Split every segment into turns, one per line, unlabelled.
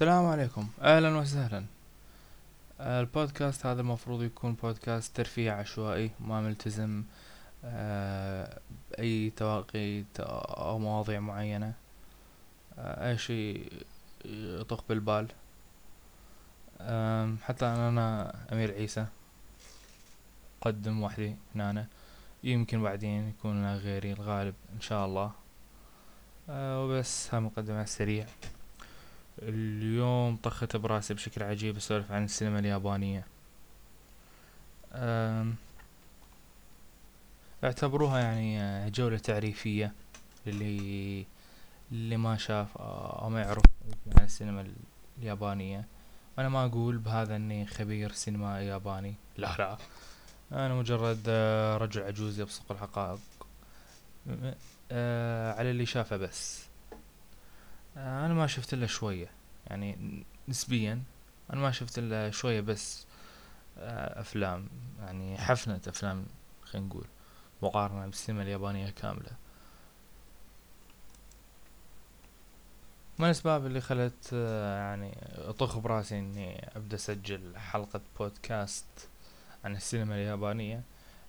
السلام عليكم. أهلا وسهلا. البودكاست هذا المفروض يكون بودكاست ترفيه عشوائي ما ملتزم آه، بأي توقيت أو مواضيع معينة آه، أي شيء يطق بالبال. حتى أنا أمير عيسى أقدم وحدي هنا. يمكن بعدين يكون غيري الغالب إن شاء الله. آه، وبس ها مقدمة سريع اليوم طخت براسي بشكل عجيب أسولف عن السينما اليابانية. اعتبروها يعني جولة تعريفية للي اللي ما شاف أو ما يعرف عن السينما اليابانية. أنا ما أقول بهذا إني خبير سينما ياباني. لا لا. أنا مجرد رجل عجوز يبصق الحقائق. آه، على اللي شافه بس. أنا ما شفت إلا شوية. يعني نسبيا أنا ما شفت إلا شوية بس آه، أفلام. يعني حفنة أفلام خلينا نقول مقارنة بالسينما اليابانية كاملة. من الأسباب اللي خلت آه، يعني أطخ براسي إني أبدأ أسجل حلقة بودكاست عن السينما اليابانية؟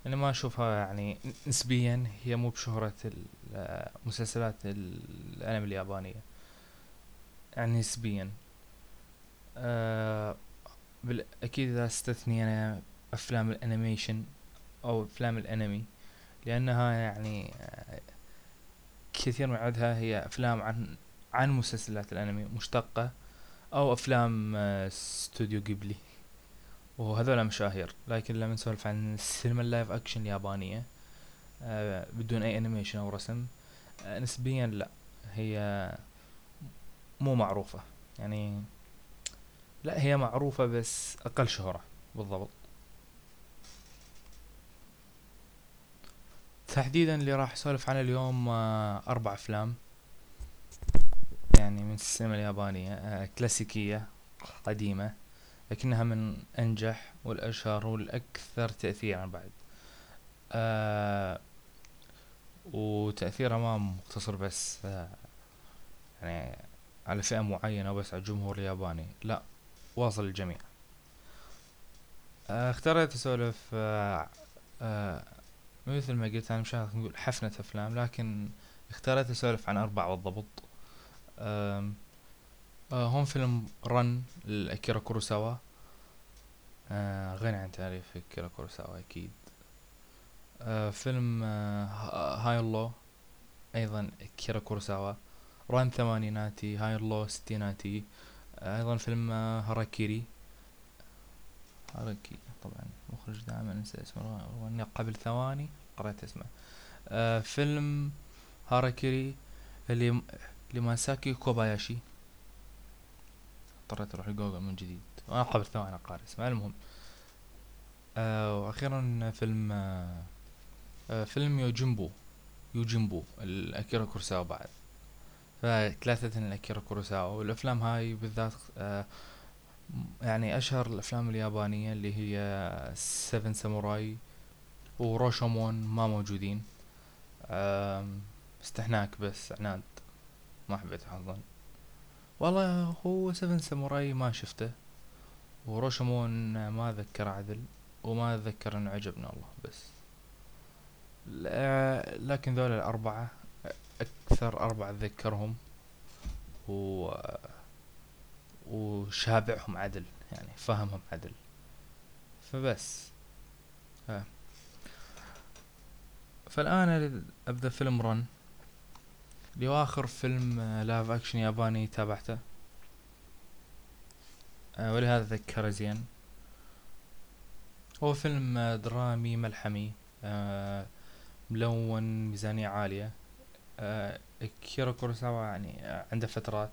اني ما أشوفها يعني نسبيا هي مو بشهرة مسلسلات الأنمي اليابانية. يعني نسبيا. أه بالأكيد إذا استثني أنا أفلام الأنيميشن أو أفلام الأنمي لأنها يعني آه، كثير من عدها هي أفلام عن عن مسلسلات الأنمي مشتقة أو أفلام آه، استوديو جيبلي وهذول مشاهير لكن لما نسولف عن السينما ال live action اليابانية أه بدون أي animation أو رسم نسبيا لا. هي مو معروفة. يعني لا هي معروفة بس أقل شهرة بالضبط. تحديدا اللي راح اسولف عنه اليوم آه، أربع أفلام. يعني من السينما اليابانية آه، كلاسيكية قديمة لكنها من أنجح والأشهر والأكثر تأثيرا بعد. آه وتأثيرها ما مقتصر بس يعني على فئة معينة بس على الجمهور الياباني. لا واصل للجميع آه، اخترت أسولف آه، آه، مثل ما قلت أنا مش نقول حفنة أفلام لكن اخترت أسولف عن أربع بالضبط. هم فيلم رن لأكيرا كوروساوا. غني عن تعريف أكيرا كوروساوا أكيد. فيلم هاي اند لو أيضا أكيرا كوروساوا. ران ثمانيناتي هاي اللو ستيناتي أيضا فيلم هاراكيري. هاراكيري طبعا مخرج دائما انسى اسمه واني قبل ثواني قرأت اسمه. آه فيلم هاراكيري اللي لماساكي كوباياشي. اضطريت أروح لجوجل من جديد. وأنا قبل ثواني اقرا اسمه المهم. آه وأخيرا فيلم آه, آه، فيلم يوجيمبو. يوجيمبو لأكيرا كوروساوا بعد. فثلاثة أكيرا كوروساوا والأفلام هاي بالذات آه يعني أشهر الأفلام اليابانية اللي هي Seven Samurai وروشومون ما موجودين. استحناك بس عناد. ما حبيت أحضن والله هو سيفن ساموراي ما شفته. وروشومون ما أذكر عدل وما أتذكر إنه عجبنا الله بس. لكن ذول الأربعة أكثر اربعة اتذكرهم و وشابعهم عدل يعني فهمهم عدل. فبس. ها. فالآن أبدأ فيلم رن. اللي هو آخر فيلم live action ياباني تابعته. آه، ولهذا ذكره زين. هو فيلم درامي ملحمي آه، ملون ميزانية عالية. آه أكيرا كوروساوا يعني آه عنده فترات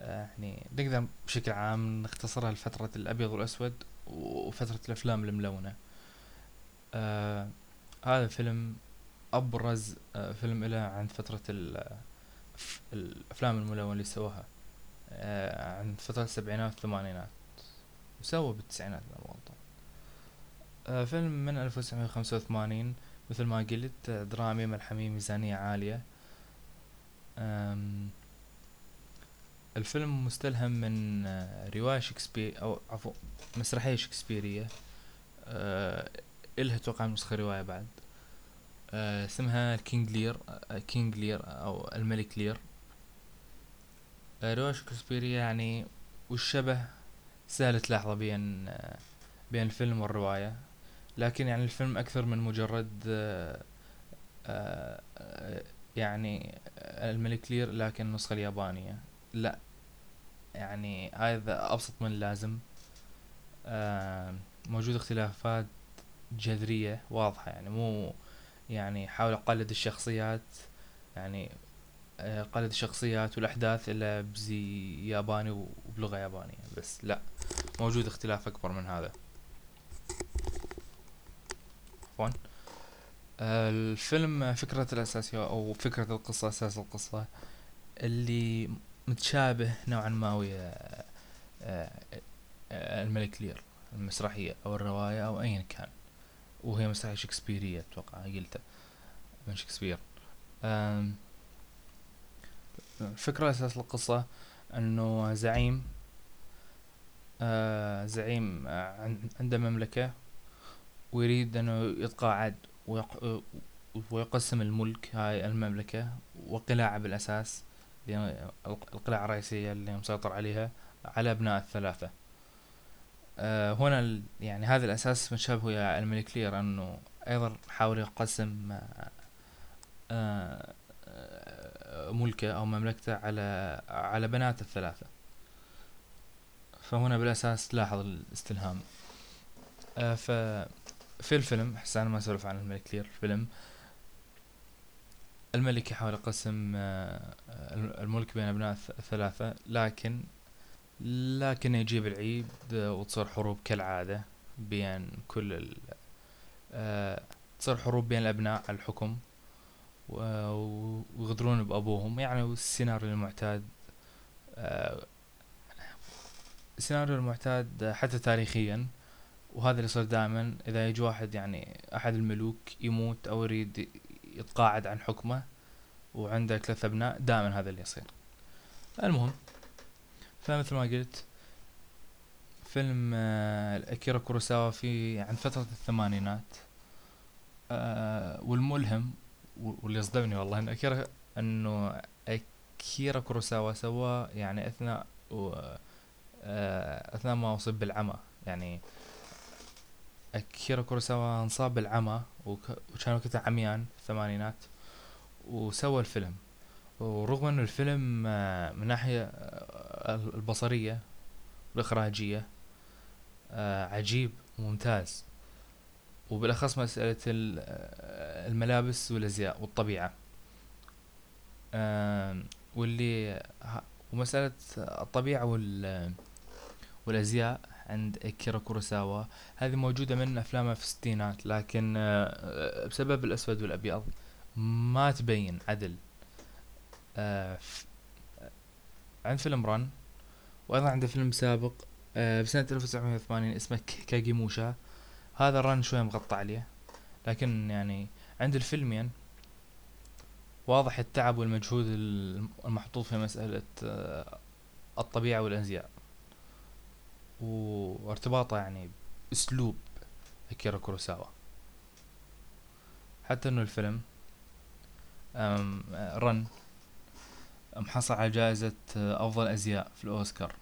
آه يعني نقدر بشكل عام نختصرها لفترة الأبيض والأسود وفترة الأفلام الملونة. آه هذا فيلم أبرز آه فيلم له عن فترة الأفلام الملونة اللي سواها آه عن فترة السبعينات والثمانينات. وسوى بالتسعينات آه فيلم من ألف وتسعمية وخمسة وثمانين. مثل ما قلت درامي ملحمي ميزانية عالية. الفيلم مستلهم من آه، رواية شكسبير أو عفوا مسرحية شكسبيرية. آه إلها توقع نسخة رواية بعد. آه اسمها King Lear King Lear أو الملك لير. رواية شكسبيرية يعني والشبه سهل تلاحظه بين بين الفيلم والرواية. لكن يعني الفيلم أكثر من مجرد آه آه يعني الملك لير لكن النسخة اليابانية. لا يعني هذا أبسط من اللازم. آه موجود اختلافات جذرية واضحة يعني مو يعني حاول أقلد الشخصيات يعني قلد الشخصيات والأحداث إلا بزي ياباني وبلغة يابانية بس لا موجود اختلاف أكبر من هذا. عفوا. الفيلم فكرة الأساسية أو فكرة القصة أساس القصة اللي متشابه نوعا ما ويا آه، آه، الملك لير المسرحية أو الرواية أو أيا كان. وهي مسرحية شكسبيرية أتوقع قلتها من شكسبير. الفكرة أساس القصة أنه زعيم آه، زعيم عنده مملكة ويريد أنه يتقاعد ويقسم الملك هاي المملكة وقلاع بالأساس القلاع الرئيسية اللي مسيطر عليها على أبناء الثلاثة. آه هنا يعني هذا الأساس متشابه ويا الملك لير أنه أيضا حاول يقسم آه آه ملكه أو مملكته على على بنات الثلاثة. فهنا بالأساس تلاحظ الاستلهام. ف في الفيلم حسنا ما اسولف عن الملك لير الفيلم. الملك يحاول يقسم آه، الملك بين أبناء الثلاثة لكن لكن يجيب العيد وتصير حروب كالعادة بين كل ال آه، تصير حروب بين الأبناء على الحكم ويغدرون بأبوهم. يعني السيناريو المعتاد آه، السيناريو المعتاد حتى تاريخيا وهذا اللي يصير دائما إذا يجي واحد يعني أحد الملوك يموت أو يريد يتقاعد عن حكمه وعنده ثلاث أبناء دائما هذا اللي يصير. المهم فمثل ما قلت فيلم آه، اكيرا كوروساوا في عن فترة الثمانينات آه، والملهم واللي يصدمني والله إن اكيرا إنه اكيرا كوروساوا سوى يعني أثناء آه، أثناء ما اصيب بالعمى. يعني أكيرا كوروساوا أنصاب بالعمى وكان وقتها عميان في الثمانينات وسوى الفيلم. ورغم انه الفيلم آه، من ناحية آه، البصرية والإخراجية آه، عجيب وممتاز وبالأخص مسألة الملابس والأزياء والطبيعة. واللي ومسألة الطبيعة والأزياء عند كيرا كوروساوا. هذه موجودة من أفلامه في الستينات لكن آه، بسبب الأسود والأبيض ما تبين عدل. آه، عند فيلم رن وأيضا عنده فيلم سابق آه، بسنة 1980 اسمه كاجيموشا. هذا رن شوية مغطى عليه لكن يعني عند الفيلمين واضح التعب والمجهود المحطوط في مسألة الطبيعة والأزياء. وارتباطه يعني اسلوب أكيرا كوروساوا. حتى إنه الفيلم رن محصل على جائزة أفضل أزياء في الأوسكار.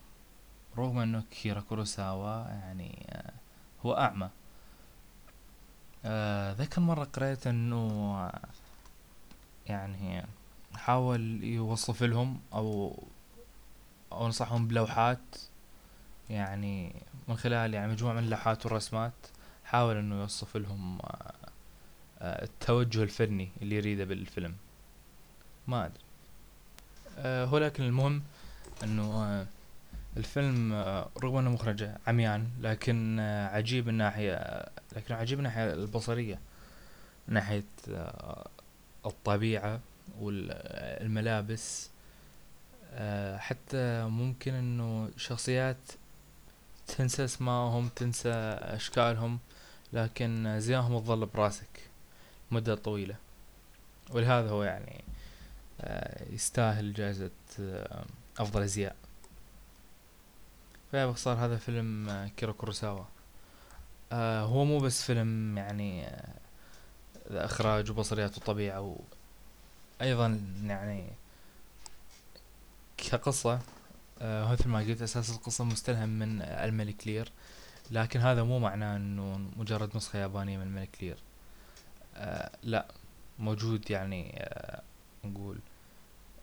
رغم أنه كيرا كوروساوا يعني آه، هو أعمى. آه، ذاك المرة قريت أنه يعني حاول يوصف لهم أو أو نصحهم بلوحات يعني من خلال يعني مجموعة من اللوحات والرسمات حاول إنه يوصف لهم آه، آه، التوجه الفني اللي يريده بالفيلم. ما أدري. آه، هو لكن المهم إنه الفيلم رغم إنه مخرجه عميان لكن عجيب من ناحية لكن عجيب من ناحية البصرية من ناحية الطبيعة والملابس حتى ممكن إنه شخصيات تنسى اسمائهم تنسى أشكالهم لكن زيهم تظل براسك مدة طويلة. ولهذا هو يعني آه، يستاهل جائزة آه، أفضل أزياء. فيها باختصار هذا فيلم آه، كيرا كوروساوا. هو مو بس فيلم يعني إخراج وبصريات وطبيعة و أيضا يعني كقصة مثل ما قلت أساس القصة مستلهم من الملك لير لكن هذا مو معناه إنه مجرد نسخة يابانية من الملك لير آه لا موجود يعني آه نقول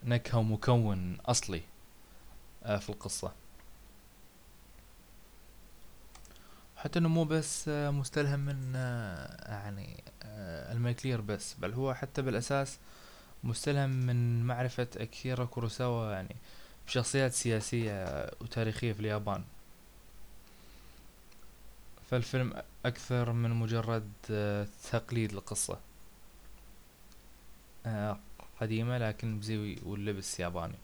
نكهة ومكون أصلي آه في القصة. حتى إنه مو بس آه، مستلهم من آه، يعني آه، الملك لير بس بل هو حتى بالأساس مستلهم من معرفة أكيرا كوروساوا يعني بشخصيات سياسية وتاريخية في اليابان. فالفيلم أكثر من مجرد آه، تقليد لقصة آه، قديمة لكن بزي واللبس ياباني.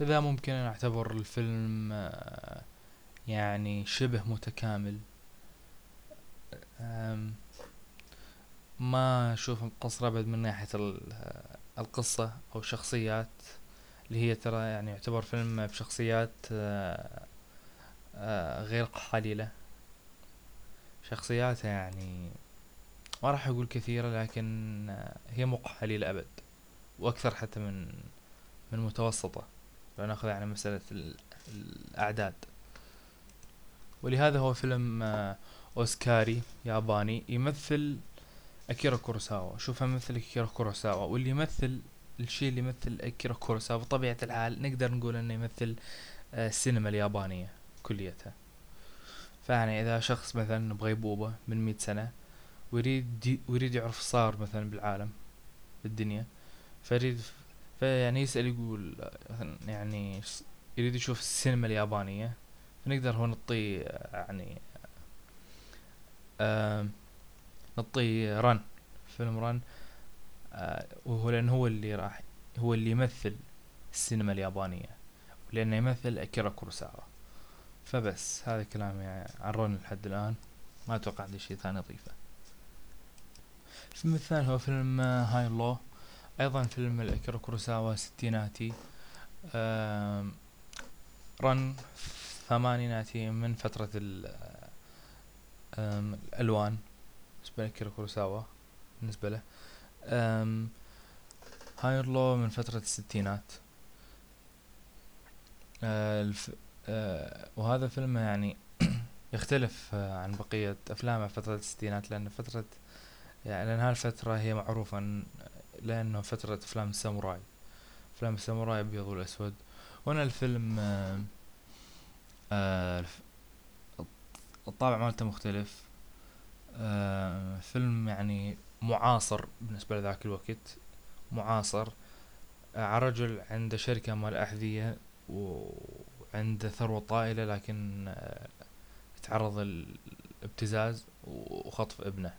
لذا ممكن أن أعتبر الفيلم آه، يعني شبه متكامل. ما أشوف مقصر أبد من ناحية القصة أو الشخصيات. اللي هي ترى يعني يعتبر فيلم بشخصيات غير قليلة. شخصياتها يعني ما راح أقول كثيرة لكن هي مو قليلة أبد وأكثر حتى من من متوسطة لو نأخذ يعني مسألة الأعداد. ولهذا هو فيلم أوسكاري ياباني يمثل أكيرا كوروساوا. شوفه مثل أكيرا كوروساوا واللي يمثل الشيء اللي يمثل اكيرا كوروساوا بطبيعة الحال نقدر نقول إنه يمثل السينما اليابانية كليتها. فيعني إذا شخص مثلا بغيبوبة من مئة سنة ويريد ويريد يعرف صار مثلا بالعالم بالدنيا فيريد فيعني يسأل يقول يعني يريد يشوف السينما اليابانية فنقدر هو نعطيه يعني آه نعطيه رن فيلم رن آه وهو لأن هو اللي راح هو اللي يمثل السينما اليابانية لأنه يمثل أكيرا كوروساوا. فبس هذا كلامي يعني عن رون لحد الآن. ما أتوقع عندي شيء ثاني أضيفه. الفيلم الثاني هو فيلم هاي لو أيضا فيلم الأكيرا كوروساوا ستيناتي. رن ثمانيناتي من فترة الألوان. بالنسبة لأكيرا كوروساوا بالنسبة له. هاي لو من فترة الستينات. آه آه وهذا فيلم يعني يختلف آه عن بقية أفلامه فترة الستينات لأن فترة يعني لأن هالفترة هي معروفة لأنه فترة أفلام الساموراي. أفلام الساموراي أبيض والأسود هنا الفيلم آه آه الطابع مالته مختلف. فيلم يعني معاصر بالنسبة لذاك الوقت معاصر آه رجل عنده شركة مال أحذية و عنده ثروة طائلة لكن آه، يتعرض الابتزاز وخطف ابنه.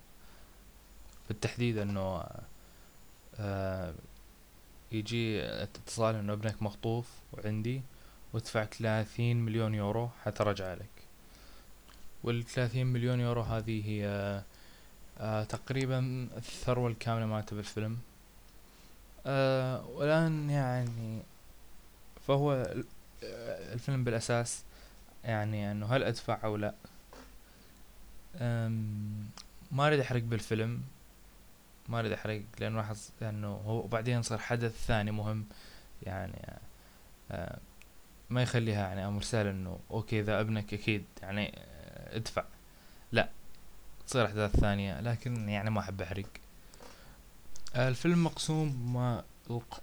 بالتحديد إنه آه، يجي اتصال إنه ابنك مخطوف وعندي وادفع ثلاثين مليون يورو حتى رجع لك. والثلاثين مليون يورو هذه هي آه تقريبا الثروة الكاملة مالته بالفيلم. آه والآن يعني فهو الفيلم بالأساس يعني إنه هل أدفع أو لا. ما أريد أحرق بالفيلم. ما أريد أحرق لأن راح لأنه هو وبعدين صار حدث ثاني مهم. يعني آه، ما يخليها يعني أمر سهل إنه أوكي إذا أبنك أكيد يعني آه، ادفع. لا. تصير أحداث ثانية لكن يعني ما أحب أحرق. الفيلم مقسوم ما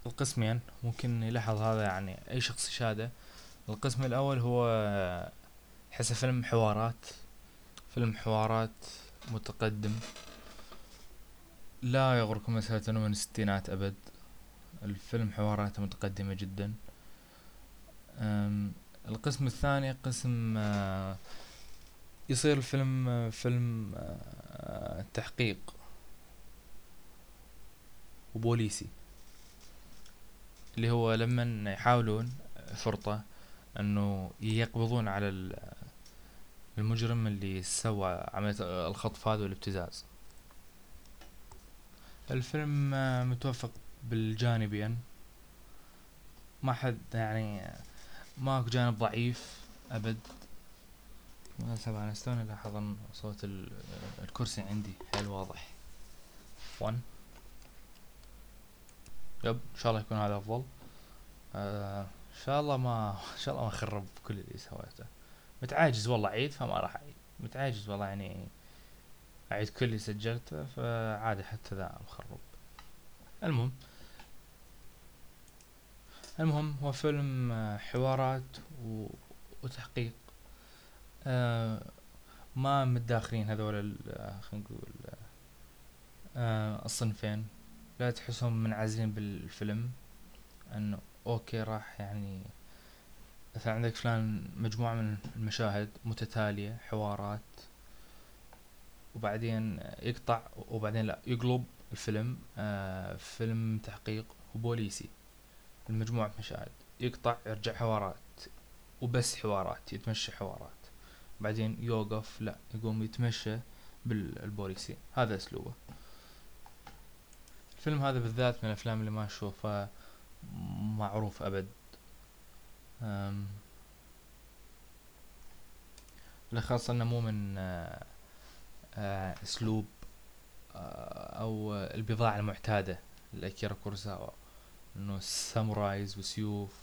القسمين. ممكن يلاحظ هذا يعني أي شخص يشاهده. القسم الأول هو حسه فيلم حوارات. فيلم حوارات متقدم. لا يغركم مسألة إنه من الستينات أبد. الفيلم حواراته متقدمة جدا. القسم الثاني قسم آه، يصير الفيلم فيلم آه، تحقيق. وبوليسي. اللي هو لما يحاولون فرطة إنه يقبضون على المجرم اللي سوى عملية الخطف هذا والابتزاز. الفيلم متوفق بالجانبين ما حد يعني ماكو جانب ضعيف أبد. أنا استوني لاحظ ان صوت الكرسي عندي حيل واضح. 1 يب إن شاء الله يكون هذا أفضل. آه إن شاء الله ما إن شاء الله ما اخرب كل اللي سويته. متعاجز والله عيد فما راح أعيد. متعاجز والله يعني أعيد كل اللي سجلته فعادي حتى ذا مخرب المهم. المهم هو فيلم آه، حوارات و... وتحقيق. ما متداخلين هذول آه، خلينا نقول آه الصنفين. لا تحسهم منعزلين بالفيلم انه أوكي راح يعني مثلا عندك فلان مجموعة من المشاهد متتالية حوارات وبعدين يقطع وبعدين لا يقلب الفيلم آه فيلم تحقيق وبوليسي. المجموعة مشاهد يقطع يرجع حوارات وبس حوارات يتمشى حوارات. بعدين يوقف لا يقوم يتمشى بالبوليسي هذا أسلوبه. الفيلم هذا بالذات من الأفلام اللي ما أشوفها معروف أبد. بالاخص إنه مو من آه، آه، أسلوب آه، أو البضاعة المعتادة لأكيرا كورساوا. إنه سامورايز وسيوف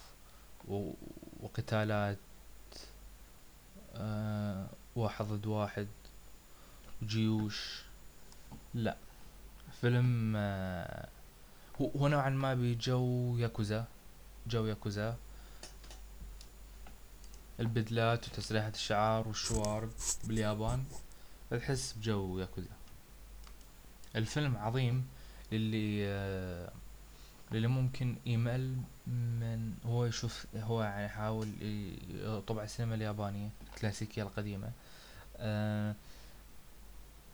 وقتالات واحد ضد واحد جيوش. لا. فيلم هو نوعا ما بجو ياكوزا جو ياكوزا. البدلات وتسريحة الشعر والشوارب باليابان تحس بجو ياكوزا. الفيلم عظيم للي للي ممكن يمل من هو يشوف هو يعني يحاول طبع السينما اليابانية الكلاسيكية القديمة أه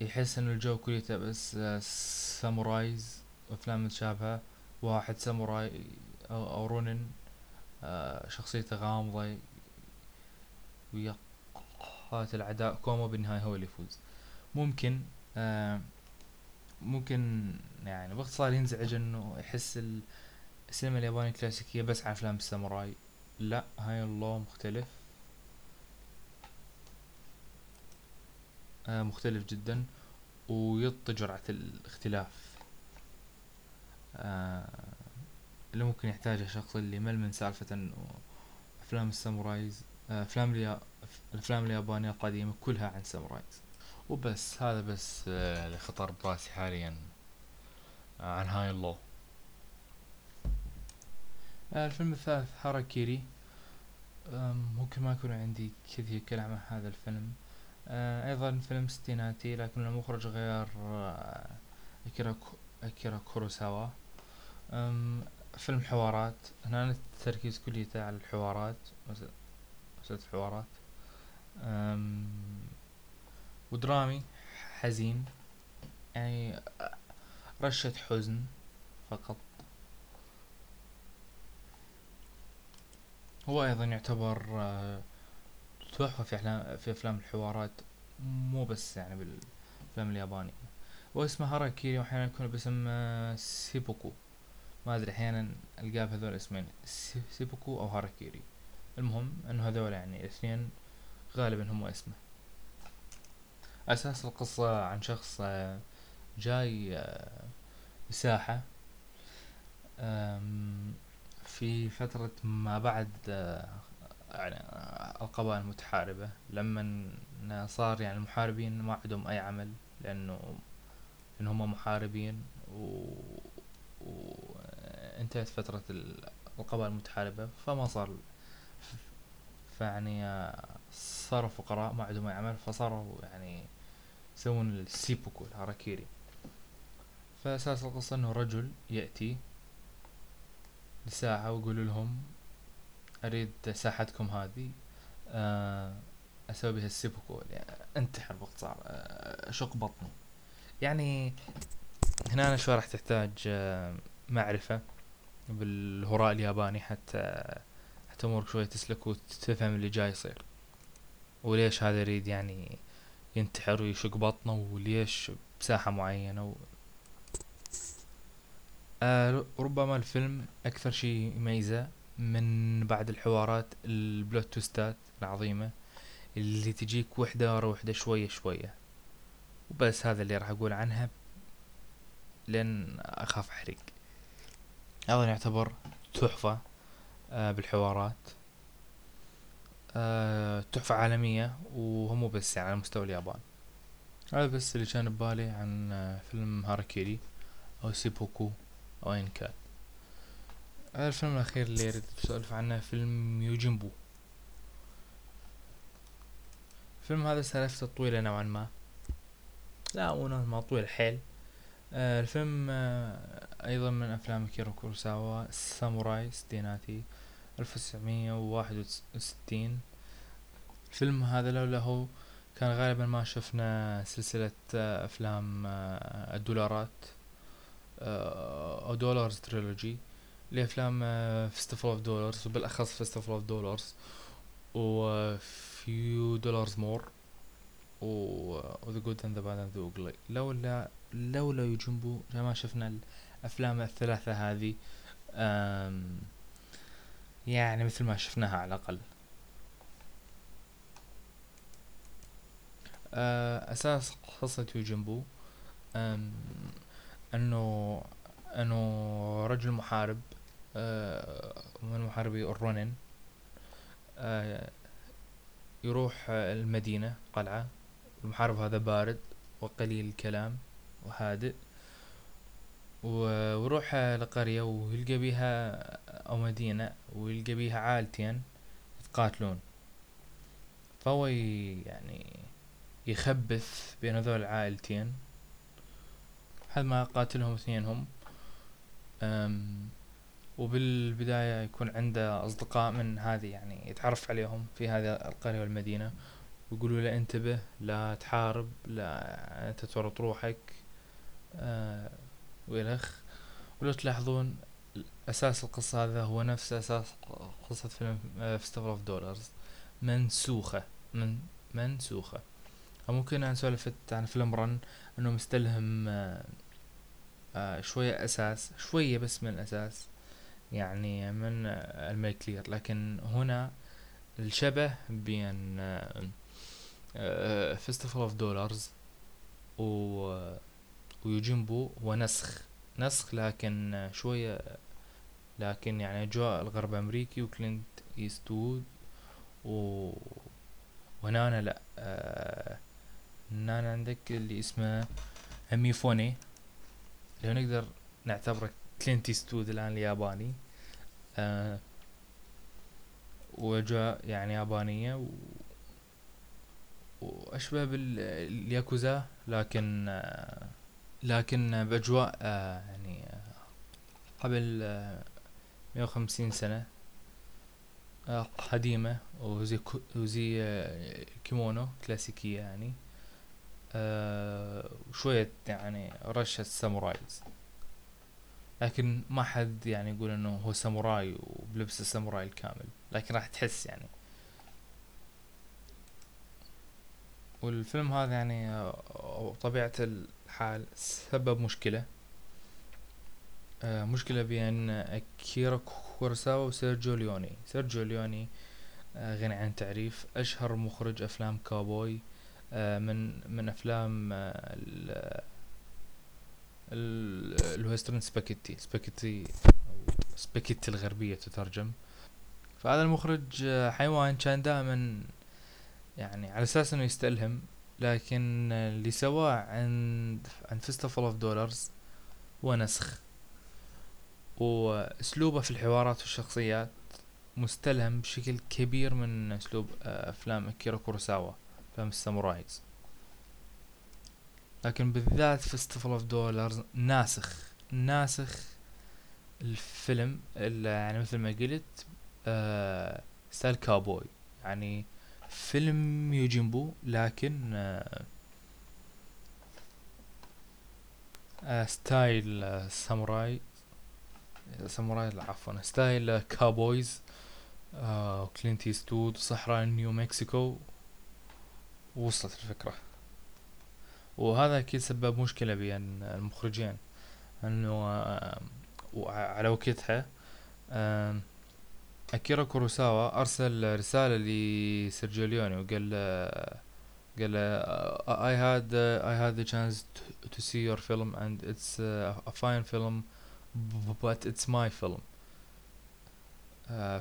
يحس إنه الجو كليته بس samurais أفلام متشابهة واحد ساموراي أو, رونين أه شخصيته غامضة ويقاتل اعداء كومو بالنهاية هو اللي يفوز. ممكن آه ممكن يعني باختصار ينزعج إنه يحس السينما اليابانية الكلاسيكية بس عن أفلام الساموراي. لا هاي اند لو مختلف. آه مختلف جدا. ويعطي جرعة الاختلاف. آه اللي ممكن يحتاجها الشخص اللي مل من سالفة إنه أفلام ال samurais آه، أفلام. الأفلام اليابانية القديمة كلها عن samurais. وبس هذا بس آه، اللي خطر براسي حاليا. آه، عن هاي اللو الفيلم الثالث هاراكيري ممكن ما يكون عندي كثير كلام عن هذا الفيلم. أيضا فيلم ستيناتي لكن المخرج غير أكيرا أكيرا كوروساوا. فيلم حوارات. هنا التركيز كليته على الحوارات مسلسل حوارات. ودرامي حزين. يعني رشة حزن فقط. هو أيضا يعتبر آه، تحفة في افلام في أفلام الحوارات. مو بس يعني بالافلام اليابانية واسمه هاراكيري واحيانا يكون باسم آه، سيبوكو. ما أدري أحيانا ألقاه بهذول الاسمين. سيبوكو أو هاراكيري. المهم إنه هذول يعني الاثنين غالبا هم اسمه. أساس القصة عن شخص آه، جاي مساحة آه، في فترة ما بعد آه، يعني القبائل المتحاربة لما صار يعني المحاربين ما عندهم أي عمل لأنه ان هم محاربين و, وانتهت فترة القبائل المتحاربة فما صار فيعني صاروا فقراء ما عندهم أي عمل. فصاروا يعني يسوون السيبوكو الهاراكيري فأساس القصة إنه رجل يأتي لساحة ويقول لهم أريد ساحتكم هذه آه، أسوي بها السيبوكو يعني انتحر باختصار آه، اشق بطني. يعني هنا أنا شوي راح تحتاج آه، معرفة بالهراء الياباني حتى حتى أمورك شوي تسلك وتفهم اللي جاي يصير. وليش هذا يريد يعني ينتحر ويشق بطنه وليش بساحة معينة و... آه ربما الفيلم أكثر شيء يميزه من بعد الحوارات البلوت توستات العظيمة اللي تجيك وحدة ورا وحدة شوية شوية. وبس هذا اللي راح أقول عنها لأن أخاف أحرق. هذا يعتبر تحفة آه بالحوارات. آه تحفة عالمية وهم بس يعني على مستوى اليابان. هذا بس اللي كان ببالي عن آه فيلم هاراكيري أو سيبوكو أو أيا كان هذا الفيلم الأخير اللي أريد أسولف عنه فيلم يوجنبو الفيلم هذا سالفته طويلة نوعا ما. لا مو ما طويل حيل. آه الفيلم آه أيضا من أفلام أكيرا كوروساوا ساموراي ستيناتي ألف وتسعمية وواحد وستين. الفيلم هذا لولا هو كان غالبا ما شفنا سلسلة آه أفلام آه الدولارات آه أو Dollars Trilogy لأفلام Fistful of Dollars وبالأخص Fistful of Dollars و Few Dollars More و The Good and the Bad and the Ugly لولا لولا يجنبو ما شفنا الأفلام الثلاثة هذه. يعني مثل ما شفناها على الأقل. آه، أساس قصة يوجنبو أنه أنه رجل محارب آه، من محاربي الرونن آه، يروح المدينة قلعة المحارب هذا بارد وقليل الكلام وهادئ. ويروح لقرية ويلقى بيها أو مدينة ويلقى بيها عائلتين يتقاتلون. فهو يعني يخبث بين هذول العائلتين. لحد ما قاتلهم اثنينهم وبالبداية يكون عنده أصدقاء من هذه يعني يتعرف عليهم في هذه القرية والمدينة. ويقولوا له انتبه لا تحارب لا انت تورط روحك. آه وإلخ. ولو تلاحظون أساس القصة هذا هو نفس أساس قصة فيلم Fistful of Dollars منسوخة. من منسوخة. ممكن أنا سولفت عن فيلم رن إنه مستلهم آه آه شوية أساس شوية بس من الأساس. يعني من الملك لير. لكن هنا الشبه بين Fistful of Dollars و ويوجينبو هو نسخ. نسخ لكن شوية لكن يعني أجواء الغرب أمريكي وكلينت إيستوود و وهنا لا. آه عندك اللي اسمه ميفوني اللي هو نقدر نعتبره كلينت إيستوود الآن الياباني. آه وأجواء يعني يابانية و وأشبه بالياكوزا لكن آه لكن بأجواء آه يعني آه قبل آه مية وخمسين سنة قديمة وزي وزي كيمونو كلاسيكية يعني وشوية يعني رشة samurais لكن ما حد يعني يقول إنه هو ساموراي وبلبس الساموراي الكامل لكن راح تحس يعني. والفيلم هذا يعني طبيعة الحال سبب مشكلة. مشكلة بين أكيرا كورساوا وسيرجيو ليوني. سيرجيو ليوني غني عن تعريف أشهر مخرج أفلام كاوبوي. من من أفلام ال Western spaghetti. سباكيتي سباكيتي الغربية تترجم. فهذا المخرج حيوان كان دائما يعني على أساس إنه يستلهم لكن اللي سواه عند عند Fistful of Dollars هو نسخ. وأسلوبه في الحوارات والشخصيات مستلهم بشكل كبير من أسلوب أفلام اكيرا كوروساوا أفلام ال samurais. لكن بالذات Fistful of Dollars ناسخ ناسخ الفيلم يعني مثل ما قلت آه style كاوبوي. يعني فيلم يوجينبو لكن آه آه style آه ساموراي ساموراي عفوا style cowboys آه كلينت إيستوود صحراء نيو مكسيكو. وصلت الفكرة. وهذا أكيد سبب مشكلة بين المخرجين. إنه آه على وقتها أكيرا كوروساوا أرسل رسالة لسيرجيو ليوني وقال قال له I had I had the chance to, see your film and it's a fine film but it's my film.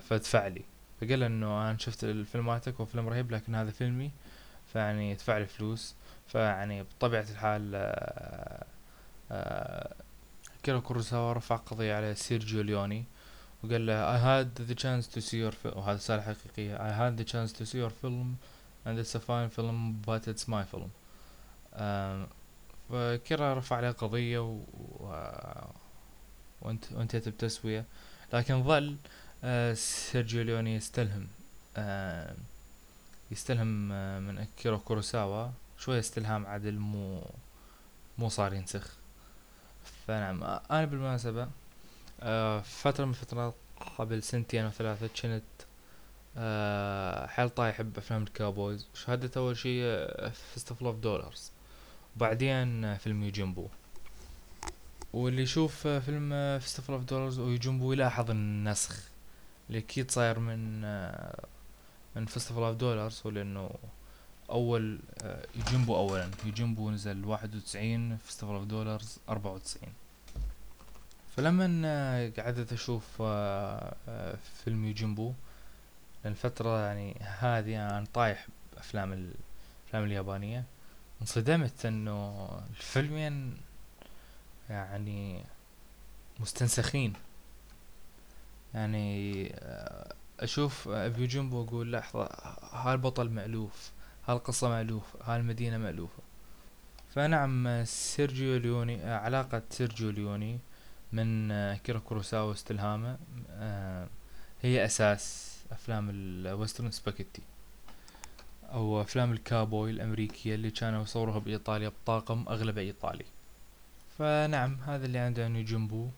فادفع لي. فقال إنه أنا شفت الفيلم مالتك وفيلم رهيب لكن هذا فيلمي فيعني ادفع لي فلوس فيعني بطبيعة الحال أكيرا كوروساوا رفع قضية على سيرجيو ليوني وقال له I had the chance to see your film وهذا رسالة حقيقية. I had the chance to see your film and it's a fine film but it's my film. فأكيرا رفع عليه قضية و... وانت وانتهت بتسوية لكن ظل آه سيرجيو ليوني يستلهم آه يستلهم آه من اكيرا كوروساوا. شوية استلهام عدل مو مو صار ينسخ فنعم أنا بالمناسبة آه فترة من الفترات قبل سنتين أو ثلاثة كنت آه حيل طايح بافلام ال cowboys. شهدت أول شي Fist of Dollars وبعدين فيلم يوجيمبو. واللي يشوف فيلم Fist of Dollars ويوجيمبو يلاحظ النسخ اللي أكيد صاير من آه من Fist of Dollars هو لأنه أول آه اولا. يوجيمبو نزل واحد وستين Fist of Dollars أربعة وستين. فلما قعدت أشوف آه، آه، فيلم يوجيمبو الفترة يعني هذه أنا طايح بأفلام الافلام اليابانية انصدمت إنه الفيلمين يعني مستنسخين. يعني آه، أشوف بيوجيمبو أقول لحظة هالبطل مألوف هالقصة مألوف هالمدينة مألوفة. فنعم سيرجيو ليوني علاقة سيرجيو ليوني من اكيرا كوروساوا استلهامه آه، هي أساس أفلام ال western spaghetti أو أفلام الكابوي الأمريكية اللي كانوا يصوروها بإيطاليا بطاقم أغلبه إيطالي. فنعم هذا اللي عندي عن جنبو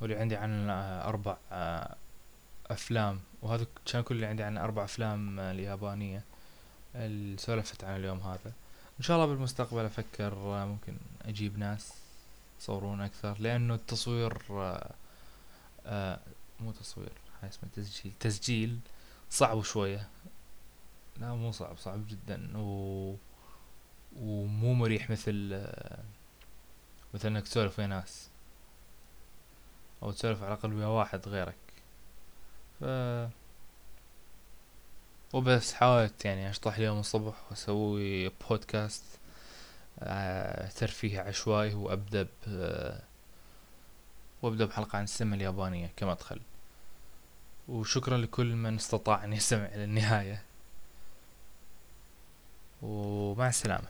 واللي عندي عن أربع آه، أفلام. وهذا كان كل اللي عندي عن أربع أفلام اليابانية. اللي سولفت عن اليوم هذا. إن شاء الله بالمستقبل أفكر آه، ممكن أجيب ناس. يصورون أكثر لأنه التصوير آه آه مو تصوير هاي اسمه تسجيل. تسجيل صعب شوية. لا مو صعب صعب جدا و ومو مريح مثل آه مثل إنك تسولف ويا ناس أو تسولف على الأقل ويا واحد غيرك. ف وبس حاولت يعني أشطح اليوم الصبح وأسوي بودكاست ترفيه عشوائي وأبدأ وأبدأ بحلقة عن السينما اليابانية كمدخل وشكرا لكل من استطاع أن يستمع إلى النهاية ومع السلامة.